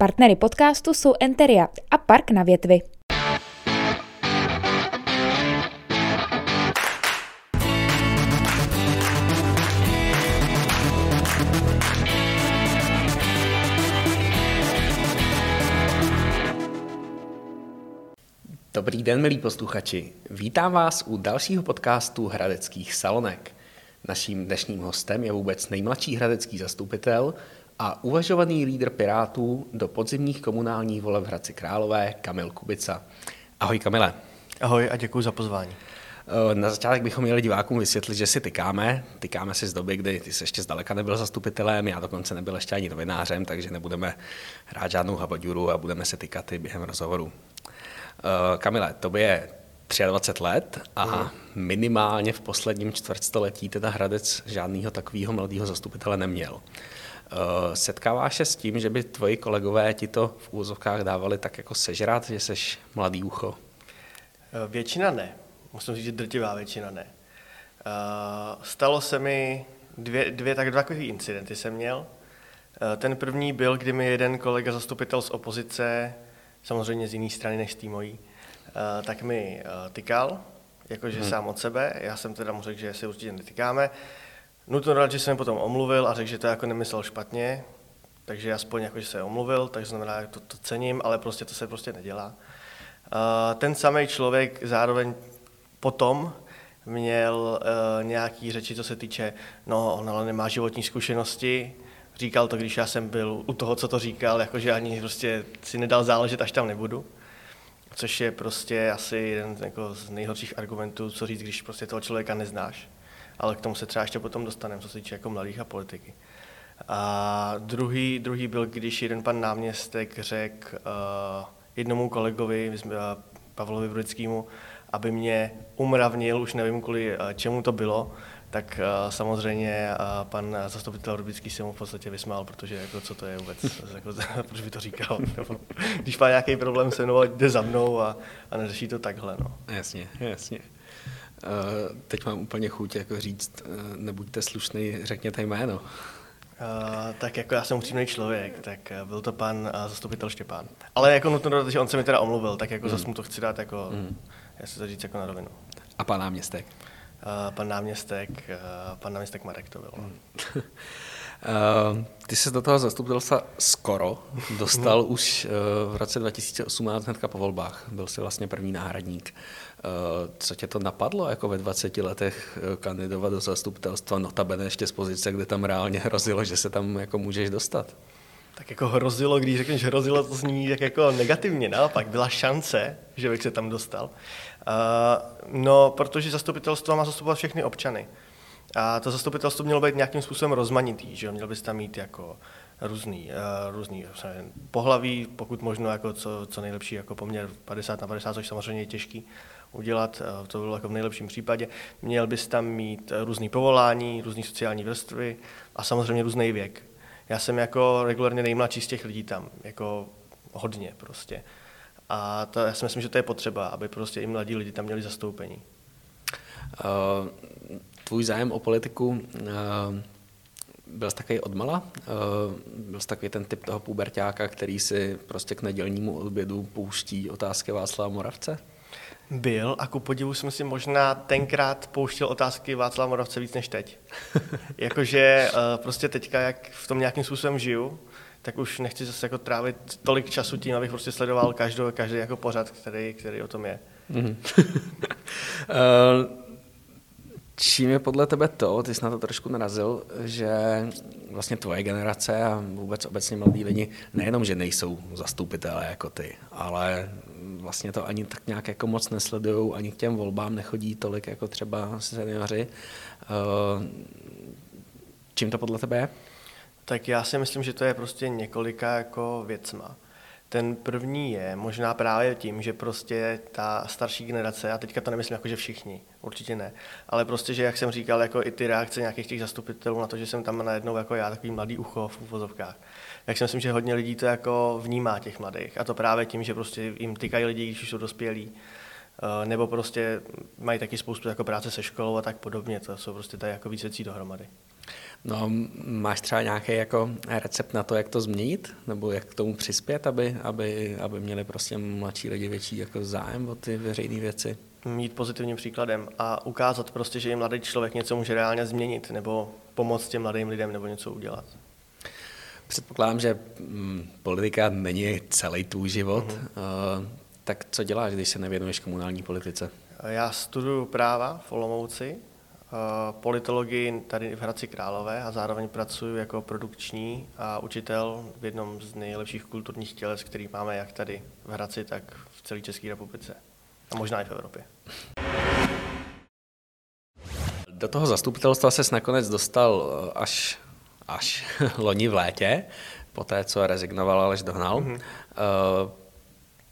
Partnery podcastu jsou Enteria a Park na větvi. Dobrý den, milí posluchači. Vítám vás u dalšího podcastu Hradeckých salonek. Naším dnešním hostem je vůbec nejmladší hradecký zastupitel a uvažovaný lídr Pirátů do podzimních komunálních voleb v Hradci Králové Kamil Kubica. Ahoj Kamile. Ahoj a děkuji za pozvání. Eh, na začátek bychom měli divákům vysvětlit, že si tykáme. Tykáme si z doby, kdy ty se ještě zdaleka nebyl zastupitelem, já dokonce nebyl ještě ani novinářem, takže nebudeme hrát žádnou habaduru a budeme se tykat i během rozhovoru. Eh, Kamile, tobě je 23 let a mm. minimálně v posledním čtvrtstoletí teda Hradec žádného takového mladého zastupitele neměl. Eh, setkáváš se s tím, že by tvoji kolegové ti to v úzovkách dávali tak jako sežrat, že jsi mladý ucho? Eh, většina ne. Musím říct, že drtivá většina ne. Stalo se mi dvě, dvě tak dva takový incidenty jsem měl. Ten první byl, kdy mi jeden kolega zastupitel z opozice samozřejmě z jiné strany než z té mojí, eh, tak mi eh, tykal, jakože hmm. sám od sebe. Já jsem teda mu řekl, že se určitě netykáme. Nutno dodat, že jsem potom omluvil a řekl, že to jako nemyslel špatně, takže aspoň jako, že se omluvil, takže znamená, že to, to cením, ale prostě to se prostě nedělá. Eh, ten samý člověk zároveň potom měl nějaký řeči, co se týče, no on ale nemá životní zkušenosti, říkal to, když já jsem byl u toho, co to říkal, jakože ani prostě si nedal záležet, až tam nebudu. Což je prostě asi jeden jako z nejhorších argumentů, co říct, když prostě toho člověka neznáš. Ale k tomu se třeba ještě potom dostaneme, co se týče jako mladých a politiky. A druhý, druhý byl, když jeden pan náměstek řekl uh, jednomu kolegovi, uh, Pavlovi Brudickému, aby mě umravnil, už nevím kvůli uh, čemu to bylo, tak uh, samozřejmě uh, pan zastupitel Rubický se mu v podstatě vysmál, protože jako, co to je vůbec, jako, proč by to říkal. Nebo, když má nějaký problém se mnou, jde za mnou a, a neřeší to takhle. No. Jasně, jasně. Teď mám úplně chuť jako říct, uh, nebuďte slušný, řekněte jméno. Uh, tak jako já jsem upřímný člověk, tak uh, byl to pan uh, zastupitel Štěpán. Ale jako nutno dodat, že on se mi teda omluvil, tak jako mm. zase mu to chci dát jako, mm. já si to říct jako na rovinu. A pan náměstek? Uh, pan náměstek, uh, pan náměstek Marek to byl. Uh, ty se do toho zastupitelstva skoro dostal hmm. už uh, v roce 2018 hnedka po volbách. Byl jsi vlastně první náhradník. Uh, co tě to napadlo jako ve 20 letech kandidovat do zastupitelstva, notabene ještě z pozice, kde tam reálně hrozilo, že se tam jako můžeš dostat? Tak jako hrozilo, když řekneš hrozilo, to zní jak jako negativně, naopak byla šance, že bych se tam dostal. Uh, no, protože zastupitelstvo má zastupovat všechny občany. A to zastupitelstvo mělo být nějakým způsobem rozmanitý, že jo? měl bys tam mít jako různý, uh, různý pohlaví, pokud možno jako co, co nejlepší jako poměr 50 na 50, což samozřejmě je těžký udělat, uh, to bylo jako v nejlepším případě. Měl bys tam mít různý povolání, různý sociální vrstvy a samozřejmě různý věk. Já jsem jako regulárně nejmladší z těch lidí tam, jako hodně prostě. A to, já si myslím, že to je potřeba, aby prostě i mladí lidi tam měli zastoupení. Uh, tvůj zájem o politiku uh, byl jsi takový odmala? Uh, byl jsi takový ten typ toho pubertáka, který si prostě k nedělnímu obědu pouští otázky Václava Moravce? Byl a ku podivu jsem si možná tenkrát pouštěl otázky Václava Moravce víc než teď. Jakože uh, prostě teďka, jak v tom nějakým způsobem žiju, tak už nechci zase jako trávit tolik času tím, abych prostě sledoval každý, každý jako pořad, který, který o tom je. Mm-hmm. Čím je podle tebe to, ty jsi na to trošku narazil, že vlastně tvoje generace a vůbec obecně mladí lidi nejenom, že nejsou zastupitelé jako ty, ale vlastně to ani tak nějak jako moc nesledují, ani k těm volbám nechodí tolik jako třeba seniori. Čím to podle tebe je? Tak já si myslím, že to je prostě několika jako věcma. Ten první je možná právě tím, že prostě ta starší generace, a teďka to nemyslím jako, že všichni, určitě ne, ale prostě, že jak jsem říkal, jako i ty reakce nějakých těch zastupitelů na to, že jsem tam najednou jako já takový mladý ucho v úvozovkách, tak si myslím, že hodně lidí to jako vnímá těch mladých. A to právě tím, že prostě jim tykají lidi, když už jsou dospělí, eh, nebo prostě mají taky spoustu jako práce se školou a tak podobně. To jsou prostě tady jako víc věcí dohromady. No, máš třeba nějaký jako recept na to, jak to změnit, nebo jak k tomu přispět, aby, aby, aby měli prostě mladší lidi větší jako zájem o ty veřejné věci? Mít pozitivním příkladem a ukázat prostě, že i mladý člověk něco může reálně změnit, nebo pomoct těm mladým lidem, nebo něco udělat. Předpokládám, že hm, politika není celý tvůj život. Mm-hmm. Uh, tak co děláš, když se nevěnuješ komunální politice? Já studuju práva v Olomouci, uh, politologii tady v Hradci Králové a zároveň pracuji jako produkční a učitel v jednom z nejlepších kulturních těles, který máme jak tady v Hradci, tak v celé České republice. A možná i v Evropě. Do toho zastupitelstva se nakonec dostal až až loni v létě, po té, co rezignoval Aleš Dohnal. Mm-hmm. Uh,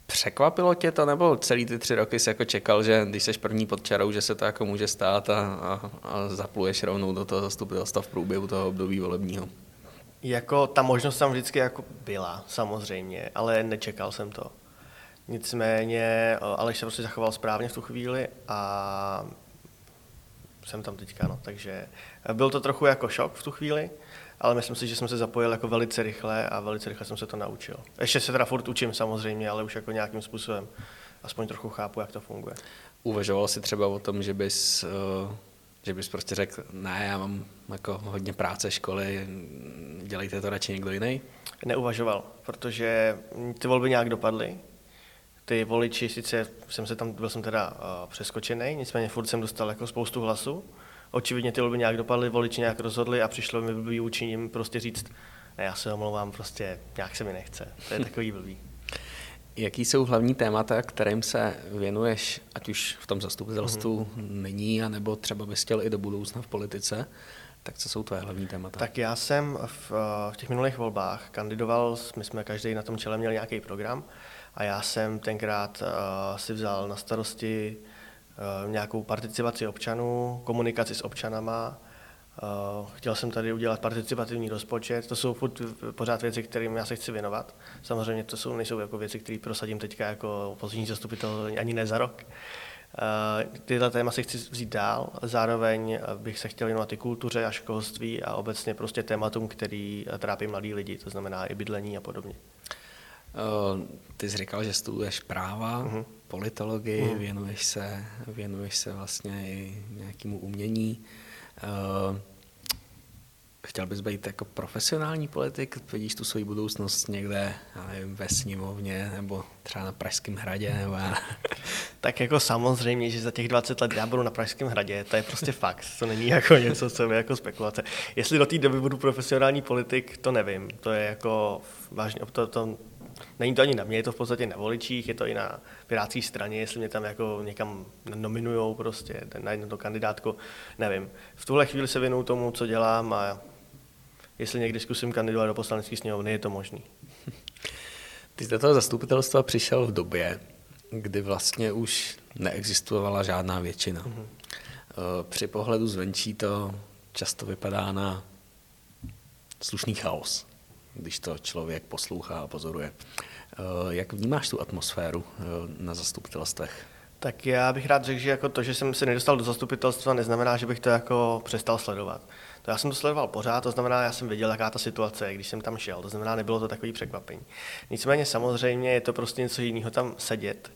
Překvapilo tě to, nebo celý ty tři roky jsi jako čekal, že když jsi první pod čarou, že se to jako může stát a, a, a zapluješ rovnou do toho zastupitelstva v průběhu toho období volebního? Jako ta možnost tam vždycky jako byla, samozřejmě, ale nečekal jsem to. Nicméně eh, Aleš se prostě zachoval správně v tu chvíli a jsem tam teďka, no, takže byl to trochu jako šok v tu chvíli, ale myslím si, že jsem se zapojil jako velice rychle a velice rychle jsem se to naučil. Ještě se teda furt učím samozřejmě, ale už jako nějakým způsobem aspoň trochu chápu, jak to funguje. Uvažoval jsi třeba o tom, že bys, eh, že bys prostě řekl, ne, já mám jako hodně práce, školy, dělejte to radši někdo jiný? Neuvažoval, protože ty volby nějak dopadly. Ty voliči, sice jsem se tam, byl jsem teda uh, přeskočený, nicméně furt jsem dostal jako spoustu hlasů, očividně ty volby nějak dopadly, voliči nějak rozhodli a přišlo mi blbý učiním prostě říct, ne, já se omlouvám, prostě nějak se mi nechce. To je takový blbý. Jaký jsou hlavní témata, kterým se věnuješ, ať už v tom zastupitelstvu mm-hmm. nyní, anebo třeba bys chtěl i do budoucna v politice? Tak co jsou tvoje hlavní témata? Tak já jsem v, v těch minulých volbách kandidoval, my jsme každý na tom čele měl nějaký program a já jsem tenkrát uh, si vzal na starosti Eh, nějakou participaci občanů, komunikaci s občanama. Eh, chtěl jsem tady udělat participativní rozpočet, to jsou furt pořád věci, kterým já se chci věnovat. Samozřejmě to jsou, nejsou jako věci, které prosadím teďka jako opoziční zastupitel ani ne za rok. Eh, tyhle téma si chci vzít dál, zároveň bych se chtěl věnovat i kultuře a školství a obecně prostě tématům, který trápí mladí lidi, to znamená i bydlení a podobně. Ty jsi říkal, že studuješ práva, uh-huh. Politologii, uh-huh. věnuješ, se, věnuješ se vlastně i nějakému umění. Chtěl bys být jako profesionální politik? Vidíš tu svoji budoucnost někde, já nevím, ve sněmovně nebo třeba na Pražském hradě? Nebo já... Tak jako samozřejmě, že za těch 20 let já budu na Pražském hradě, to je prostě fakt. To není jako něco, co je jako spekulace. Jestli do té doby budu profesionální politik, to nevím. To je jako vážně, to, to Není to ani na mě, je to v podstatě na voličích, je to i na pirátské straně, jestli mě tam jako někam nominujou prostě na jednu kandidátku, nevím. V tuhle chvíli se věnuju tomu, co dělám a jestli někdy zkusím kandidovat do poslanecké sněmovny, je to možný. Ty jsi do toho zastupitelstva přišel v době, kdy vlastně už neexistovala žádná většina. Mm-hmm. Při pohledu zvenčí to často vypadá na slušný chaos když to člověk poslouchá a pozoruje. Eh, jak vnímáš tu atmosféru eh, na zastupitelstvech? Tak já bych rád řekl, že jako to, že jsem se nedostal do zastupitelstva, neznamená, že bych to jako přestal sledovat. To já jsem to sledoval pořád, to znamená, já jsem věděl, jaká ta situace je, když jsem tam šel, to znamená, nebylo to takový překvapení. Nicméně samozřejmě je to prostě něco jiného tam sedět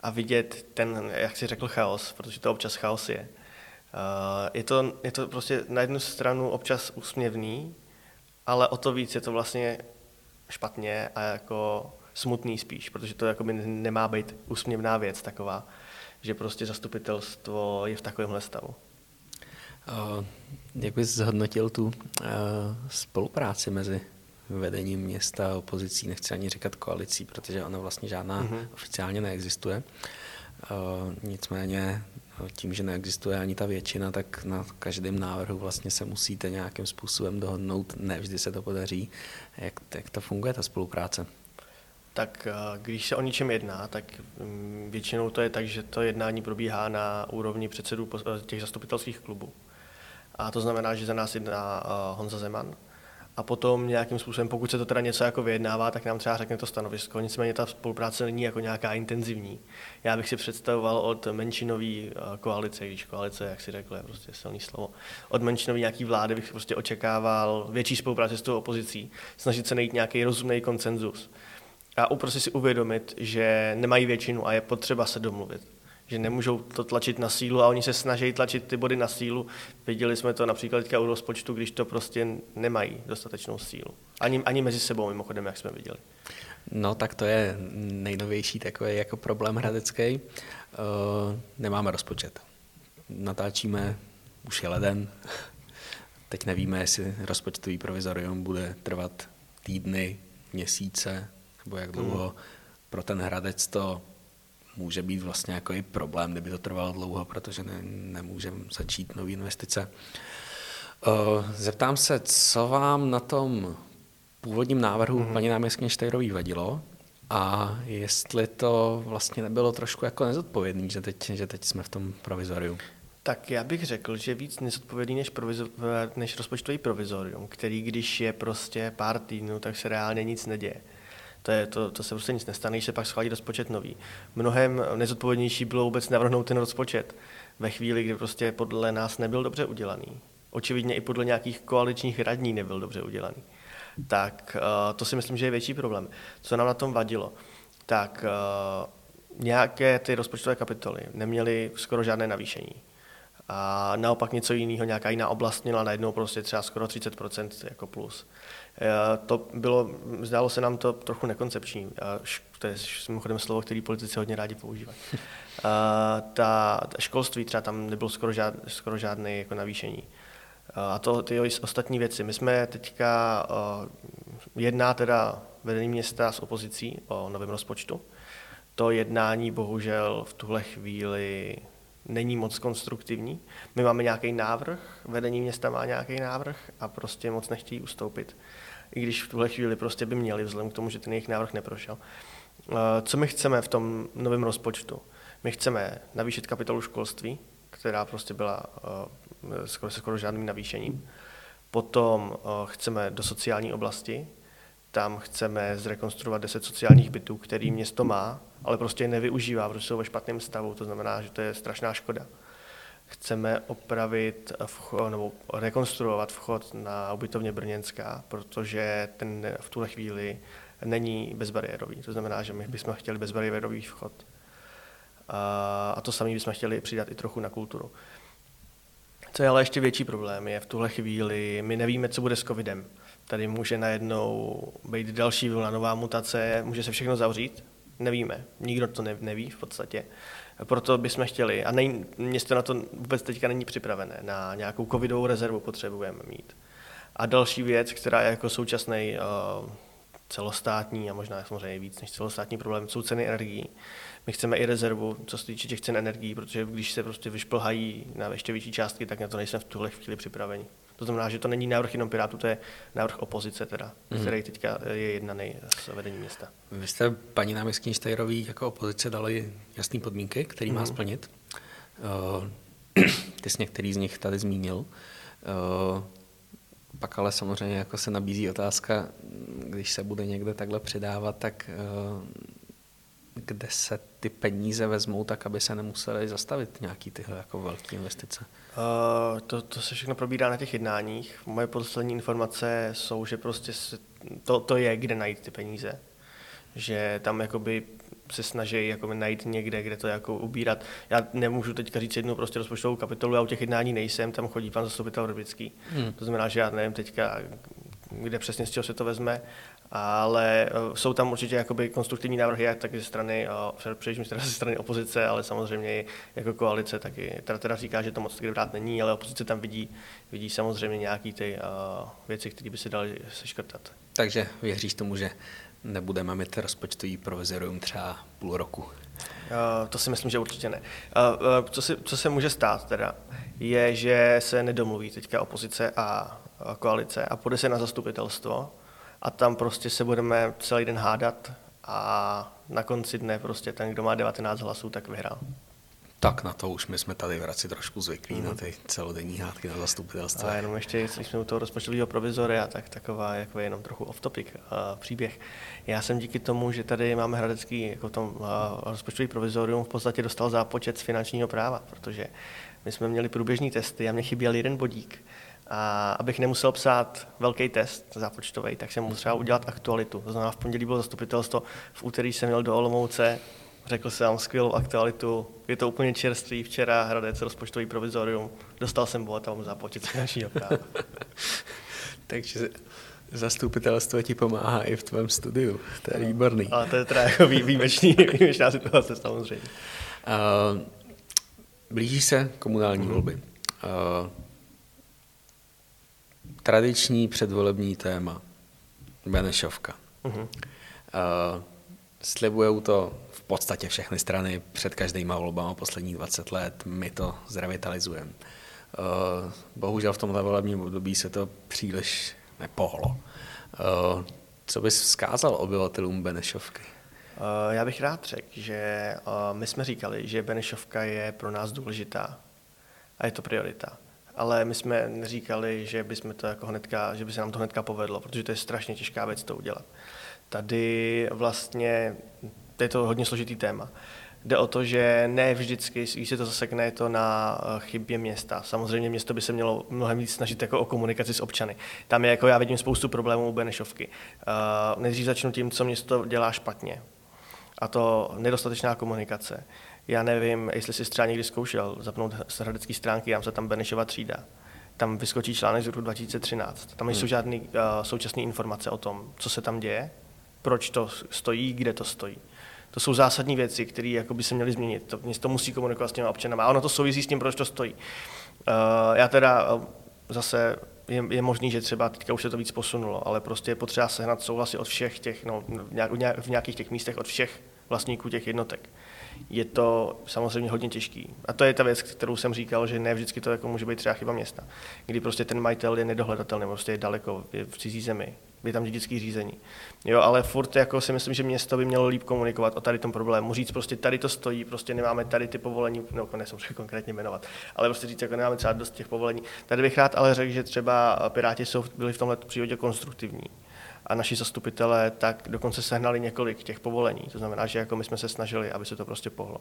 a vidět ten, jak si řekl, chaos, protože to občas chaos je. Eh, je to, je to prostě na jednu stranu občas úsměvný, ale o to víc je to vlastně špatně a jako smutný spíš, protože to jako by nemá být úsměvná věc taková, že prostě zastupitelstvo je v takovémhle stavu. Uh, jak bys zhodnotil tu uh, spolupráci mezi vedením města a opozicí, nechci ani říkat koalicí, protože ona vlastně žádná uh-huh. oficiálně neexistuje. Uh, nicméně tím, že neexistuje ani ta většina, tak na každém návrhu vlastně se musíte nějakým způsobem dohodnout. Ne vždy se to podaří. Jak, jak to funguje, ta spolupráce? Tak eh, když se o ničem jedná, tak mm, většinou to je tak, že to jednání probíhá na úrovni předsedů těch zastupitelských klubů. A to znamená, že za nás jedná eh, Honza Zeman a potom nějakým způsobem, pokud se to teda něco jako vyjednává, tak nám třeba řekne to stanovisko. Nicméně ta spolupráce není jako nějaká intenzivní. Já bych si představoval od menšinové eh, koalice, když koalice, jak si řekl, je prostě silný slovo, od menšinové nějaký vlády bych prostě očekával větší spolupráci s tou opozicí, snažit se najít nějaký rozumný konsenzus a prostě si uvědomit, že nemají většinu a je potřeba se domluvit že nemůžou to tlačit na sílu a oni se snaží tlačit ty body na sílu. Viděli jsme to například teďka u rozpočtu, když to prostě nemají dostatečnou sílu. Ani, ani mezi sebou mimochodem, jak jsme viděli. No tak to je nejnovější takový jako problém hradecký. Uh, nemáme rozpočet. Natáčíme, už je leden. Teď nevíme, jestli rozpočtový provizorium bude trvat týdny, měsíce, nebo jak dlouho. Hmm. Pro ten Hradec to může být vlastně jako i problém, kdyby to trvalo dlouho, protože ne, nemůžeme začít nové investice. Zeptám se, co vám na tom původním návrhu mm-hmm. paní náměstkyně Štejrový vadilo a jestli to vlastně nebylo trošku jako nezodpovědný, že teď, že teď jsme v tom provizoriu. Tak já bych řekl, že víc nezodpovědný než, provizo- než rozpočtový provizorium, který když je prostě pár týdnů, tak se reálně nic neděje. To, je, to, to se prostě nic nestane, když se pak schválí rozpočet nový. Mnohem nezodpovědnější bylo vůbec navrhnout ten rozpočet ve chvíli, kdy prostě podle nás nebyl dobře udělaný. Očividně i podle nějakých koaličních radní nebyl dobře udělaný. Tak uh, to si myslím, že je větší problém. Co nám na tom vadilo? Tak uh, nějaké ty rozpočtové kapitoly neměly skoro žádné navýšení. A naopak něco jiného, nějaká jiná oblast měla najednou prostě třeba skoro 30% jako plus. Eh, to bylo, zdálo se nám to trochu nekoncepční. To je mimochodem slovo, který politici hodně rádi používají. Ta, ta školství třeba tam nebylo skoro, žád, skoro žádné jako navýšení. A to ty ostatní věci. My jsme teďka jedná teda vedení města s opozicí o novém rozpočtu. To jednání bohužel v tuhle chvíli není moc konstruktivní. My máme nějaký návrh, vedení města má nějaký návrh a prostě moc nechtějí ustoupit. I když v tuhle chvíli prostě by měli, vzhledem k tomu, že ten jejich návrh neprošel. Eh, co my chceme v tom novém rozpočtu? My chceme navýšit kapitolu školství, která prostě byla eh, skoro skoro žádným navýšením. Potom eh, chceme do sociální oblasti, tam chceme zrekonstruovat 10 sociálních bytů, který město má, ale prostě je nevyužívá, protože jsou ve špatném stavu, to znamená, že to je strašná škoda. Chceme opravit vchod, nebo rekonstruovat vchod na ubytovně Brněnská, protože ten v tuhle chvíli není bezbariérový. To znamená, že my bychom chtěli bezbariérový vchod. A, to samé bychom chtěli přidat i trochu na kulturu. Co je ale ještě větší problém, je v tuhle chvíli, my nevíme, co bude s covidem. Tady může najednou být další vlna, nová mutace, může se všechno zavřít, nevíme. Nikdo to neví v podstatě. Proto bychom chtěli, a nej, město na to vůbec teďka není připravené, na nějakou covidovou rezervu potřebujeme mít. A další věc, která je jako současný uh, celostátní a možná samozřejmě víc než celostátní problém, jsou ceny energií. My chceme i rezervu, co se týče těch cen energií, protože když se prostě vyšplhají na ještě větší částky, tak na to nejsme v tuhle chvíli připraveni. To znamená, že to není návrh jenom Pirátů, to je návrh opozice, teda, mm. který teďka je jednaný s vedením města. Vy jste paní náměstkyni Štajrový jako opozice dali jasné podmínky, který mm. má mhm. splnit. Uh, ty jsi některý z nich tady zmínil. Uh, pak ale samozřejmě jako se nabízí otázka, když se bude někde takhle předávat, tak uh, kde se ty peníze vezmou tak, aby se nemuseli zastavit nějaký tyhle jako velké investice? Uh, to, to se všechno probírá na těch jednáních. Moje poslední informace jsou, že prostě se, to, to je, kde najít ty peníze. Že tam jakoby se snaží jako najít někde, kde to jako ubírat. Já nemůžu teďka říct jednu prostě rozpočtovou kapitolu, já u těch jednání nejsem, tam chodí pan zastupitel Robický. Hmm. To znamená, že já nevím teďka, kde přesně z čeho se to vezme, ale eh, jsou tam určitě jakoby konstruktivní návrhy, jak taky ze strany, eh, především ze strany opozice, ale samozřejmě i jako koalice taky. Teda, teda říká, že to moc kde brát není, ale opozice tam vidí, vidí samozřejmě nějaké ty uh, věci, které by se daly seškrtat. Takže věříš tomu, že nebudeme mít rozpočtový provizorium třeba půl roku? Uh, to si myslím, že určitě ne. Uh, uh, co, si, co se může stát teda, je, že se nedomluví teďka opozice a, a koalice a půjde se na zastupitelstvo a tam prostě se budeme celý den hádat a na konci dne prostě ten, kdo má 19 hlasů, tak vyhrál. Tak na to už my jsme tady v Hradci trošku zvyklí, mm. na ty celodenní hádky na zastupitelství. A jenom ještě, když jsme u toho rozpočtového provizoria, tak taková jako jenom trochu off-topic uh, příběh. Já jsem díky tomu, že tady máme hradecký jako tom uh, rozpočtový provizorium, v podstatě dostal zápočet z finančního práva, protože my jsme měli průběžní testy a mě chyběl jeden bodík. A abych nemusel psát velký test zápočtový, tak jsem musel udělat aktualitu. To znamená, v pondělí bylo zastupitelstvo, v úterý jsem měl do Olomouce, Řekl jsem vám skvělou aktualitu, je to úplně čerstvý, včera Hradec rozpočtový provizorium, dostal jsem bod a mám zápočet finančního práva. Takže zastupitelstvo ti pomáhá i v tvém studiu, to je výborný. Ale to je teda jako výjimečný, výjimečná situace samozřejmě. Uh, blíží se komunální volby. Uh, tradiční předvolební téma, Benešovka. Uh-huh. Uh, slibujou to podstatě všechny strany před každýma volbama posledních 20 let, my to zrevitalizujeme. Uh, bohužel v tomhle volebním období se to příliš nepohlo. Uh, co bys vzkázal obyvatelům Benešovky? Já bych rád řekl, že my jsme říkali, že Benešovka je pro nás důležitá a je to priorita. Ale my jsme neříkali, že, bychom to jako hnedka, že by se nám to hnedka povedlo, protože to je strašně těžká věc to udělat. Tady vlastně je to hodně složitý téma. Jde o to, že ne vždycky, když se to zasekne, je to na eh, chybě města. Samozřejmě město by se mělo mnohem víc snažit jako o komunikaci s občany. Tam je, jako já vidím spoustu problémů u Benešovky. Uh, nejdřív začnu tím, co město dělá špatně. A to nedostatečná komunikace. Já nevím, jestli jsi třeba někdy zkoušel zapnout hradecké stránky, já se tam Benešova třída. Tam vyskočí článek z roku 2013. Tam nejsou hmm. žádné uh, současné informace o tom, co se tam děje, proč to stojí, kde to stojí. To jsou zásadní věci, které by se měly změnit. To město musí komunikovat s těmi občany. A ono to souvisí s tím, proč to stojí. Uh, já teda uh, zase je, je možný, že třeba teďka už se to víc posunulo, ale prostě je potřeba sehnat souhlasy od všech těch, no, v nějakých těch místech od všech vlastníků těch jednotek. Je to samozřejmě hodně těžký. A to je ta věc, kterou jsem říkal, že ne vždycky to jako může být třeba chyba města. Kdy prostě ten majitel je nedohledatelný, prostě je daleko, je v cizí zemi, je tam dědický řízení. Jo, ale furt jako si myslím, že město by mělo líp komunikovat o tady tom problému. Říct prostě tady to stojí, prostě nemáme tady ty povolení, no nejsem konkrétně jmenovat, ale prostě říct, jako nemáme třeba dost těch povolení. Tady bych rád ale řekl, že třeba Piráti jsou, byli v tomhle přírodě konstruktivní a naši zastupitelé tak dokonce sehnali několik těch povolení. To znamená, že jako my jsme se snažili, aby se to prostě pohlo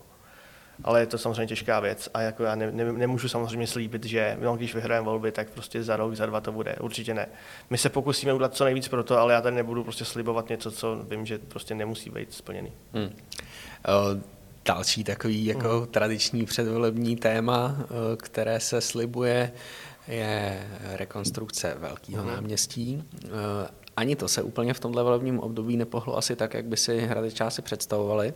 ale je to samozřejmě těžká věc a jako já ne, ne, nemůžu samozřejmě slíbit, že no, když vyhrajeme volby, tak prostě za rok, za dva to bude. Určitě ne. My se pokusíme udělat co nejvíc pro to, ale já tady nebudu prostě slibovat něco, co vím, že prostě nemusí být splněný. Hmm. Uh, další takový jako hmm. tradiční předvolební téma, které se slibuje, je rekonstrukce Velkého hmm. náměstí. Ani to se úplně v tomhle volebním období nepohlo asi tak, jak by si hradečáci představovali.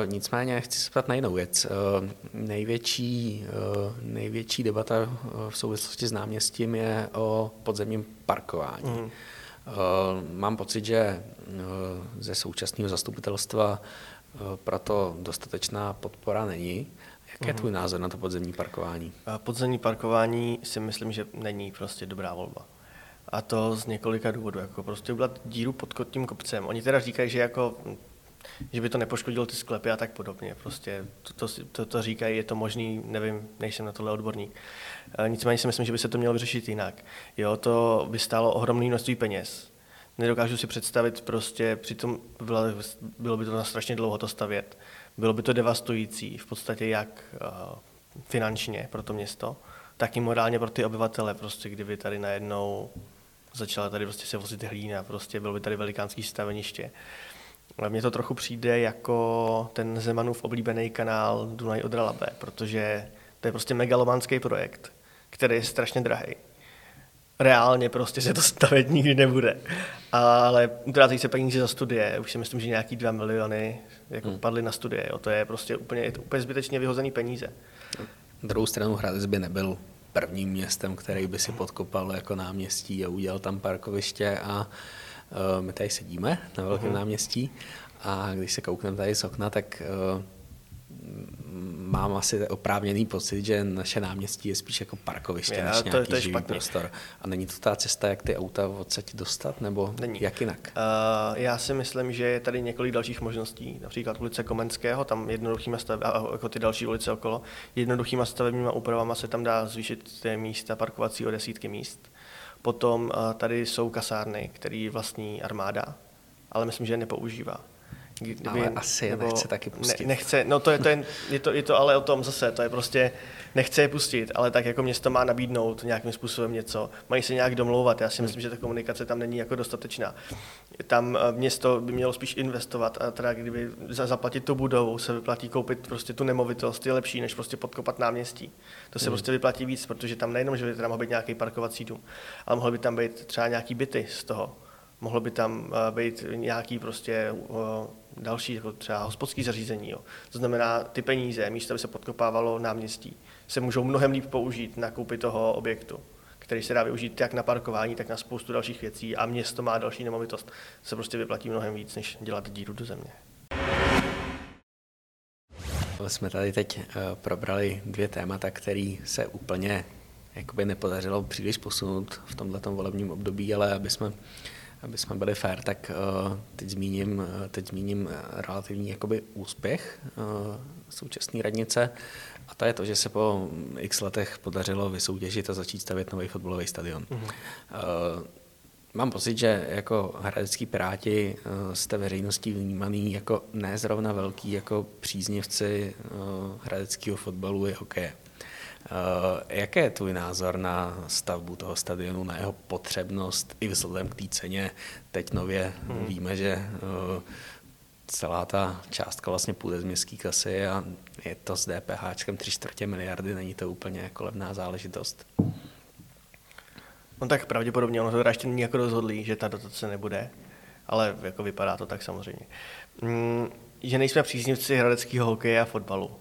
Uh, nicméně chci se ptat na jinou věc. Uh, největší, uh, největší debata v souvislosti s náměstím je o podzemním parkování. Mm. Mám pocit, že ze současného zastupitelstva proto dostatečná podpora není. Jak je mm. tvůj názor na to podzemní parkování? Podzemní parkování si myslím, že není prostě dobrá volba. A to z několika důvodů. Jako prostě udělat díru pod tím kopcem. Oni teda říkají, že jako že by to nepoškodilo ty sklepy a tak podobně. Prostě to, to, to, to říkají, je to možný, nevím, nejsem na tohle odborník. E, nicméně si myslím, že by se to mělo vyřešit jinak. Jo, to by stálo ohromné množství peněz. Nedokážu si představit prostě, přitom bylo, bylo by to na strašně dlouho to stavět. Bylo by to devastující v podstatě jak uh, finančně pro to město, tak i morálně pro ty obyvatele, prostě kdyby tady najednou začala tady prostě se vozit hlína, prostě bylo by tady velikánský staveniště. Mně to trochu přijde jako ten Zemanův oblíbený kanál Dunaj Odra Labe, protože to je prostě megalomanský projekt, který je strašně drahý. Reálně prostě se to stavět nikdy nebude. Ale utrácejí se peníze za studie, už si myslím, že nějaký dva miliony jako hmm. padly na studie. Jo. To je prostě úplně, je to úplně zbytečně vyhozený peníze. Druhou stranu Hradec by nebyl prvním městem, který by si podkopal jako náměstí a udělal tam parkoviště a Eh, my tady sedíme na velkém uh-huh. náměstí a když se koukneme tady z okna, tak uh, mám asi oprávněný pocit, že naše náměstí je spíš jako parkoviště Já, než to- nějaký to je živý špatný. prostor. A není to ta cesta, jak ty auta odsaď dostat, nebo Není. jak jinak? Uh, já si myslím, že je tady několik dalších možností, například ulice Komenského, tam jednoduchýma stav, a jako ty další ulice okolo, jednoduchýma stavebníma úpravama se tam dá zvýšit ty místa parkovací o desítky míst. Potom uh, tady jsou kasárny, který vlastní armáda, ale myslím, že je nepoužívá. Kdyby- Ale asi je nechce taky pustit. Ne, nechce, no to je, to je, je, to, je to ale o tom zase, to je prostě, nechce je pustit, ale tak jako město má nabídnout nějakým způsobem něco, mají se nějak domlouvat, já si myslím, že ta komunikace tam není jako dostatečná. Tam eh, město by mělo spíš investovat a teda kdyby za, zaplatit tu budovu, se vyplatí koupit prostě tu nemovitost, je lepší, než prostě podkopat náměstí. To se Hmm. prostě vyplatí víc, protože tam nejenom, že by tam mohl být nějaký parkovací dům, ale mohl by tam být třeba nějaký byty z toho. Mohlo by tam eh, být nějaký prostě eh, další, jako třeba hospodský zařízení. Jo. To znamená, ty peníze, místo aby se podkopávalo náměstí, se můžou mnohem líp použít na koupi toho objektu, který se dá využít jak na parkování, tak na spoustu dalších věcí a město má další nemovitost. Se prostě vyplatí mnohem víc, než dělat díru do země. Jsme tady teď eh, probrali dvě témata, které se úplně jakoby nepodařilo příliš posunout v tomto volebním období, ale aby jsme, aby jsme byli fair, tak eh, teď zmíním, eh, teď zmíním eh, relativní jakoby úspěch současné radnice a to je to, že se po x letech podařilo vysoutěžit a začít stavět nový fotbalový stadion. Mm-hmm. Mám pocit, že jako hradecký piráti jste veřejností vnímaný jako ne zrovna velký jako příznivci hradeckého fotbalu i hokeje. Eh, Jaký je tvůj názor na stavbu toho stadionu, na jeho potřebnost i vzhledem k té ceně? Teď nově hmm. víme, že eh, celá ta částka vlastně půjde z městské kasy a je to s DPH 3 čtvrtě miliardy, není to úplně jako levná záležitost. No tak pravděpodobně, ono to ještě není jako rozhodlý, že ta dotace nebude, ale jako vypadá to tak samozřejmě. Mm, že nejsme příznivci hradeckého hokeje a fotbalu.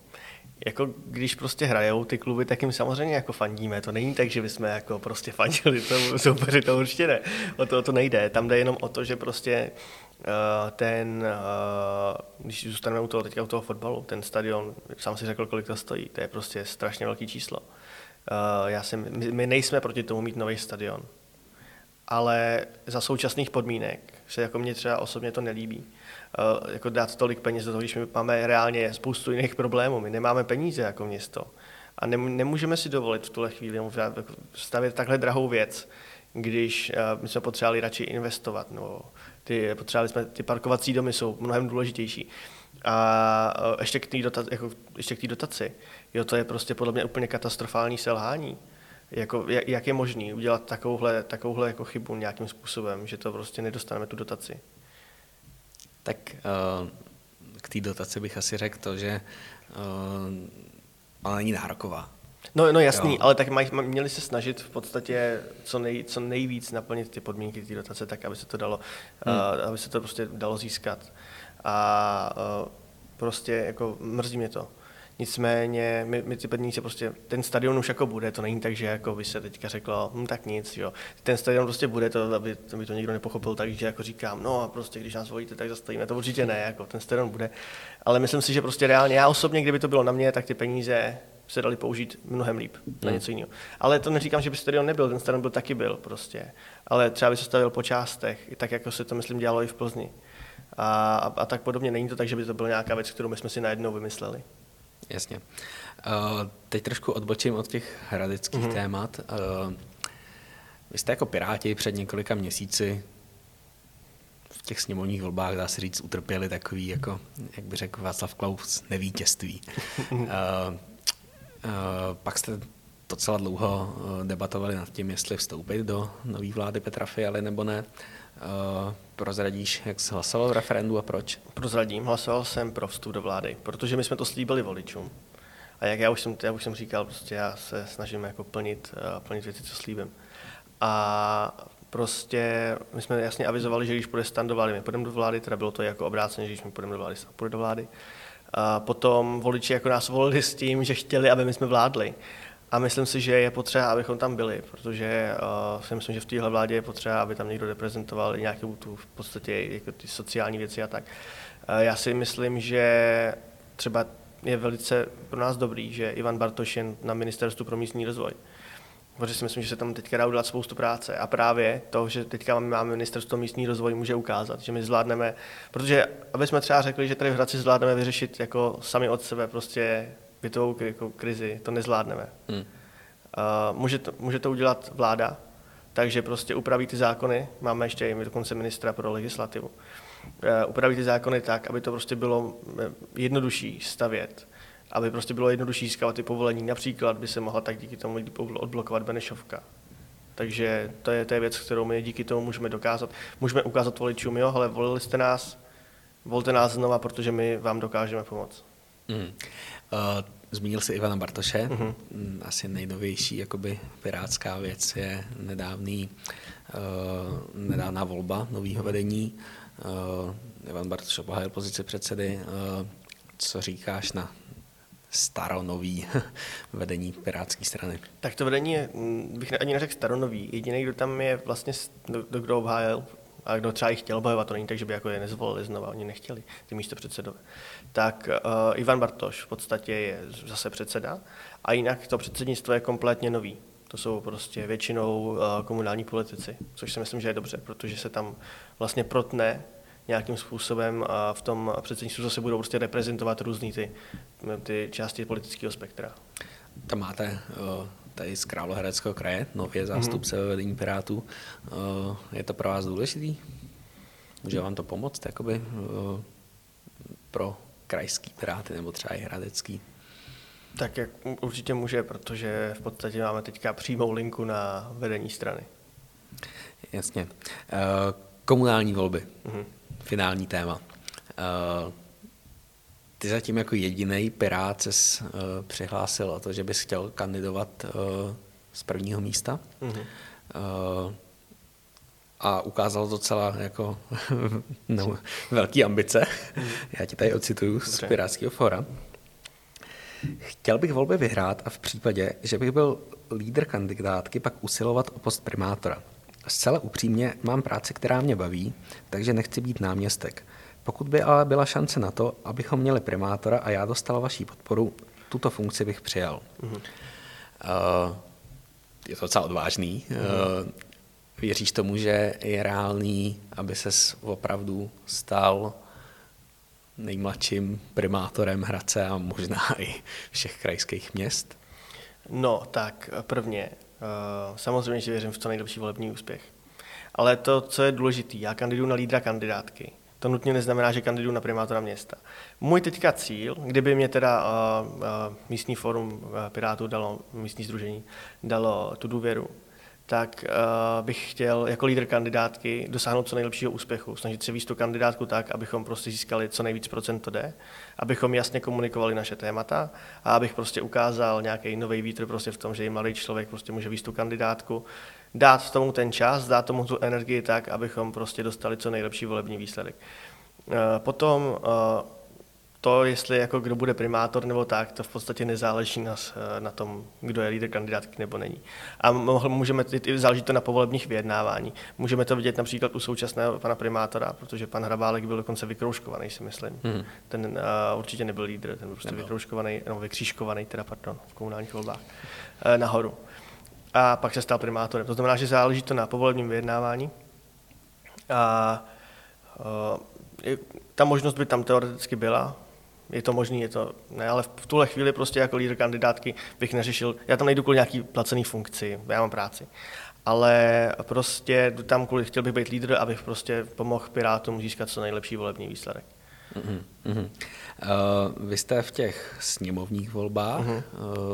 Jako když prostě hrajou ty kluby, tak jim samozřejmě jako fandíme. To není tak, že bychom jako prostě fandili tomu soupeři, to určitě ne. O to, o to nejde. Tam jde jenom o to, že prostě uh, ten, uh, když zůstaneme u toho, teďka u toho fotbalu, ten stadion, sám si řekl, kolik to stojí, to je prostě strašně velký číslo. Uh, já jsem, my, my nejsme proti tomu mít nový stadion, ale za současných podmínek se jako mě třeba osobně to nelíbí. Uh, jako dát tolik peněz do toho, když my máme reálně spoustu jiných problémů. My nemáme peníze jako město. A nem, nemůžeme si dovolit v tuhle chvíli jako stavět takhle drahou věc, když uh, my jsme potřebovali radši investovat. No, ty, potřebovali jsme, ty parkovací domy jsou mnohem důležitější. A uh, ještě k té dotaci, jako, ještě k dotaci. Jo, to je prostě podle mě úplně katastrofální selhání. Jako, jak, jak je možný udělat takovouhle, takovouhle jako chybu nějakým způsobem, že to prostě nedostaneme tu dotaci? Tak uh, k té dotaci bych asi řekl to, že uh, ona není nároková. No, no jasný, Jo. ale tak maj, měli se snažit v podstatě co, nej, co nejvíc naplnit ty podmínky té dotace, tak aby se to dalo, hmm. uh, aby se to prostě dalo získat. A uh, prostě jako mrzí mě to. Nicméně my, my ty peníze prostě, ten stadion už jako bude, to není tak, že jako by se teďka řeklo, hm, tak nic, jo. Ten stadion prostě bude, to, aby, aby to někdo nepochopil, takže jako říkám, no a prostě když nás volíte, tak zastavíme, to určitě ne, jako ten stadion bude. Ale myslím si, že prostě reálně, já osobně, kdyby to bylo na mě, tak ty peníze se dali použít mnohem líp na Hmm. něco jiného. Ale to neříkám, že by stadion nebyl, ten stadion byl taky byl prostě. Ale třeba by se stavil po částech, tak jako se to myslím dělalo i v Plzni. A, a, a tak podobně není to tak, že by to byla nějaká věc, kterou my jsme si najednou vymysleli. Jasně. Uh, teď trošku odbočím od těch hradeckých mm-hmm. témat. Uh, vy jste jako Piráti před několika měsíci v těch sněmovních volbách, dá se říct, utrpěli takový, jako, jak by řekl Václav Klaus, nevítězství. uh, uh, pak jste docela dlouho uh, debatovali nad tím, jestli vstoupit do nové vlády Petra Fialy nebo ne. Uh, prozradíš, jak jsi hlasoval v referendu a proč? Prozradím, hlasoval jsem pro vstup do vlády, protože my jsme to slíbili voličům. A jak já už jsem, já už jsem říkal, prostě já se snažím jako plnit, uh, plnit věci, co slíbím. A prostě my jsme jasně avizovali, že když půjde stan do vlády, my půjdeme do vlády, teda bylo to jako obráceně, že když my půjdeme do vlády, půjde do vlády. A potom voliči jako nás volili s tím, že chtěli, aby my jsme vládli. A myslím si, že je potřeba, abychom tam byli, protože uh, si myslím, že v téhle vládě je potřeba, aby tam někdo reprezentoval nějakou tu v podstatě jako ty sociální věci a tak. Uh, já si myslím, že třeba je velice pro nás dobrý, že Ivan Bartoš je na ministerstvu pro místní rozvoj. Protože si myslím, že se tam teďka dá udělat spoustu práce. A právě to, že teďka máme ministerstvo místní rozvoj, může ukázat, že my zvládneme, protože aby jsme třeba řekli, že tady v Hradci zvládneme vyřešit jako sami od sebe prostě bytovou jako krizi, to nezvládneme. Hmm. Může, to, může to udělat vláda, takže prostě upraví ty zákony, máme ještě i dokonce ministra pro legislativu, uh, upraví ty zákony tak, aby to prostě bylo eh, jednodušší stavět aby prostě bylo jednodušší získávat ty povolení. Například by se mohla tak díky tomu odblokovat Benešovka. Takže to je, to je věc, kterou my díky tomu můžeme dokázat. Můžeme ukázat voličům, jo, ale volili jste nás, volte nás znova, protože my vám dokážeme pomoct. Mm. Uh, zmínil jsi Ivana Bartoše. Uh-huh. Asi nejnovější jakoby pirátská věc je nedávný, uh, nedávná volba nového vedení. Uh, Ivan Bartoš obhájil pozici předsedy. Uh, co říkáš na staronový vedení Pirátské strany? Tak to vedení je, mm, bych ani neřekl staronový. Jediný, kdo tam je vlastně, kdo, kdo obhájil a kdo třeba i chtěl bojovat, to není tak, že by jako je nezvolili znova, oni nechtěli, ty místo předsedové. Tak uh, Ivan Bartoš v podstatě je zase předseda a jinak to předsednictvo je kompletně nový. To jsou prostě většinou uh, komunální politici, což si myslím, že je dobře, protože se tam vlastně protne nějakým způsobem a v tom předsednictvu zase budou prostě reprezentovat různý ty, ty části politického spektra. Tam máte uh, tady z Královéhradeckého kraje, nově zástupce mm-hmm. vedení Pirátů. Uh, je to pro vás důležitý? Může vám to pomoct jakoby, uh, pro krajský Piráty nebo třeba i hradecký? Tak jak určitě může, protože v podstatě máme teďka přímou linku na vedení strany. Jasně. Uh, komunální volby. Mm-hmm finální téma. Ty zatím jako jediný pirát se uh, přihlásil o to, že bys chtěl kandidovat uh, z prvního místa. Mm-hmm. Uh, a ukázal to celá jako no, velký ambice. Mm-hmm. Já ti tady ocituju z Pirátského fora. Chtěl bych volby vyhrát a v případě, že bych byl lídr kandidátky, pak usilovat o post primátora. Zcela upřímně mám práci, která mě baví, takže nechci být náměstek. Pokud by ale byla šance na to, abychom měli primátora a já dostal vaší podporu, tuto funkci bych přijal. Mm-hmm. Uh, je to docela odvážný. Mm-hmm. Uh, věříš tomu, že je reálný, aby se opravdu stal nejmladším primátorem Hradce a možná i všech krajských měst? No, tak prvně, Uh, samozřejmě, že věřím v co nejlepší volební úspěch. Ale to, co je důležité, já kandiduju na lídra kandidátky. To nutně neznamená, že kandiduju na primátora města. Můj teďka cíl, kdyby mě teda uh, uh, místní forum uh, Pirátů dalo, místní združení, dalo tu důvěru, tak uh, bych chtěl jako lídr kandidátky dosáhnout co nejlepšího úspěchu, snažit se víc tu kandidátku tak, abychom prostě získali co nejvíc procent to jde, abychom jasně komunikovali naše témata a abych prostě ukázal nějaký nový vítr prostě v tom, že i mladý člověk prostě může víc tu kandidátku, dát tomu ten čas, dát tomu tu energii tak, abychom prostě dostali co nejlepší volební výsledek. Uh, potom uh, to, jestli jako kdo bude primátor nebo tak, to v podstatě nezáleží na, na tom, kdo je lídr kandidátky nebo není. A můžeme, záleží to na povolebních vyjednávání. Můžeme to vidět například u současného pana primátora, protože pan Hrabálek byl dokonce vykrouškovaný, si myslím. Hmm. Ten uh, určitě nebyl lídr, ten byl prostě vykrouškovaný, nebo vykřížkovaný, teda pardon, v komunálních volbách, uh, nahoru. A pak se stal primátorem. To znamená, že záleží to na povolebním vyjednávání. A uh, ta možnost by tam teoreticky byla, je to možné, je to ne, ale v tuhle chvíli prostě jako lídr kandidátky bych neřešil, já tam nejdu kvůli nějaký placený funkci, já mám práci, ale prostě jdu tam kvůli, chtěl bych být lídr, abych prostě pomohl Pirátům získat co nejlepší volební výsledek. Uh-huh, uh-huh. Uh, vy jste v těch sněmovních volbách uh-huh.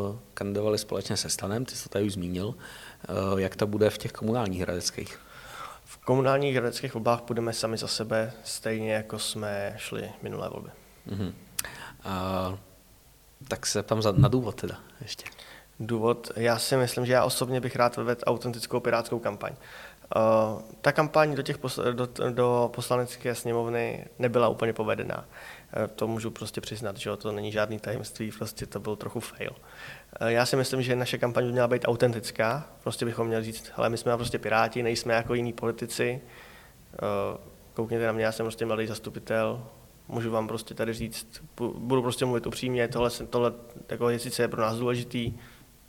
uh, kandidovali společně se Stanem, ty jsi to tady už zmínil. Uh, jak to bude v těch komunálních hradeckých? V komunálních hradeckých volbách půjdeme sami za sebe, stejně jako jsme šli minulé volby. Uh-huh. A, tak se tam na důvod teda ještě. Důvod, já si myslím, že já osobně bych rád vedl autentickou pirátskou kampaň. Uh, ta kampaň do, těch posl- do, do poslanecké sněmovny nebyla úplně povedená. Uh, to můžu prostě přiznat, že to není žádný tajemství, prostě to byl trochu fail. Uh, já si myslím, že naše kampaň by měla být autentická, prostě bychom měli říct, ale my jsme prostě piráti, nejsme jako jiní politici, koukněte na mě, já jsem prostě mladý zastupitel, Můžu vám prostě tady říct, budu prostě mluvit upřímně, tohle, tohle jako je sice pro nás důležitý,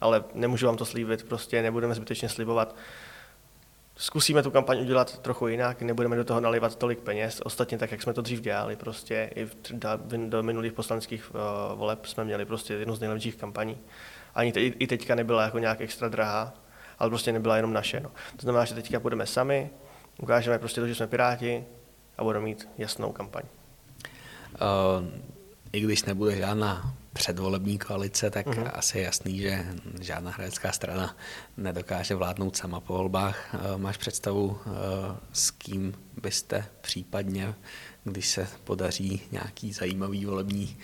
ale nemůžu vám to slíbit, prostě nebudeme zbytečně slibovat. Zkusíme tu kampaň udělat trochu jinak, nebudeme do toho nalivat tolik peněz, ostatně tak, jak jsme to dřív dělali, prostě i do minulých poslanských uh, voleb jsme měli prostě jednu z nejlepších kampaní. Ani te, i teďka nebyla jako nějak extra drahá, ale prostě nebyla jenom naše. No. To znamená, že teďka budeme sami, ukážeme prostě to, že jsme Piráti a budeme mít jasnou kampaň. Uh, I když nebude žádná předvolební koalice, tak uh-huh. asi je jasný, že žádná hradecká strana nedokáže vládnout sama po volbách. Uh, máš představu, uh, s kým byste případně, když se podaří nějaký zajímavý volební,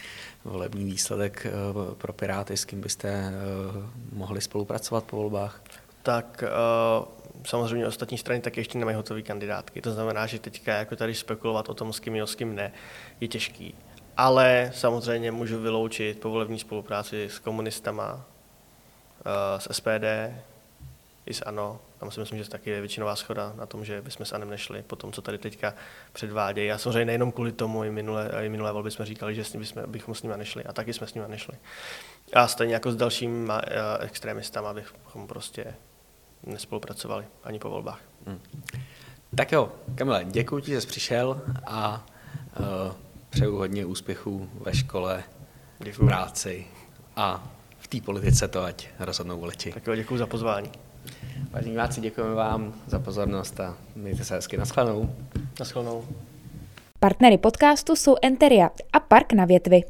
volební výsledek uh, pro Piráty, s kým byste mohli spolupracovat po volbách? Tak samozřejmě ostatní strany tak ještě nemají hotové kandidátky. To znamená, že teďka jako tady spekulovat o tom, s kým jo, s kým ne, je těžký. Ale samozřejmě můžu vyloučit povolební spolupráci s komunistama, eh, s SPD, i s ANO. Tam si myslím, že taky je většinová schoda na tom, že bychom s ANem nešli po tom, co tady teďka předvádějí. A samozřejmě nejenom kvůli tomu, i minulé, i minulé volby jsme říkali, že bychom, bychom s nimi nešli a taky jsme s nimi nešli. A stejně jako s dalšími eh, extremistama bychom prostě nespolupracovali ani po volbách. Hmm. Tak jo, Kamile, děkuji ti, že jsi přišel a uh, přeju hodně úspěchů ve škole, děkuji. v práci a v té politice to ať rozhodnou voliči. Tak jo, děkuji za pozvání. Vážení diváci, děkujeme vám za pozornost a mějte se hezky. Naschledanou. Naschledanou. Partnery podcastu jsou Enteria a Park na větvi.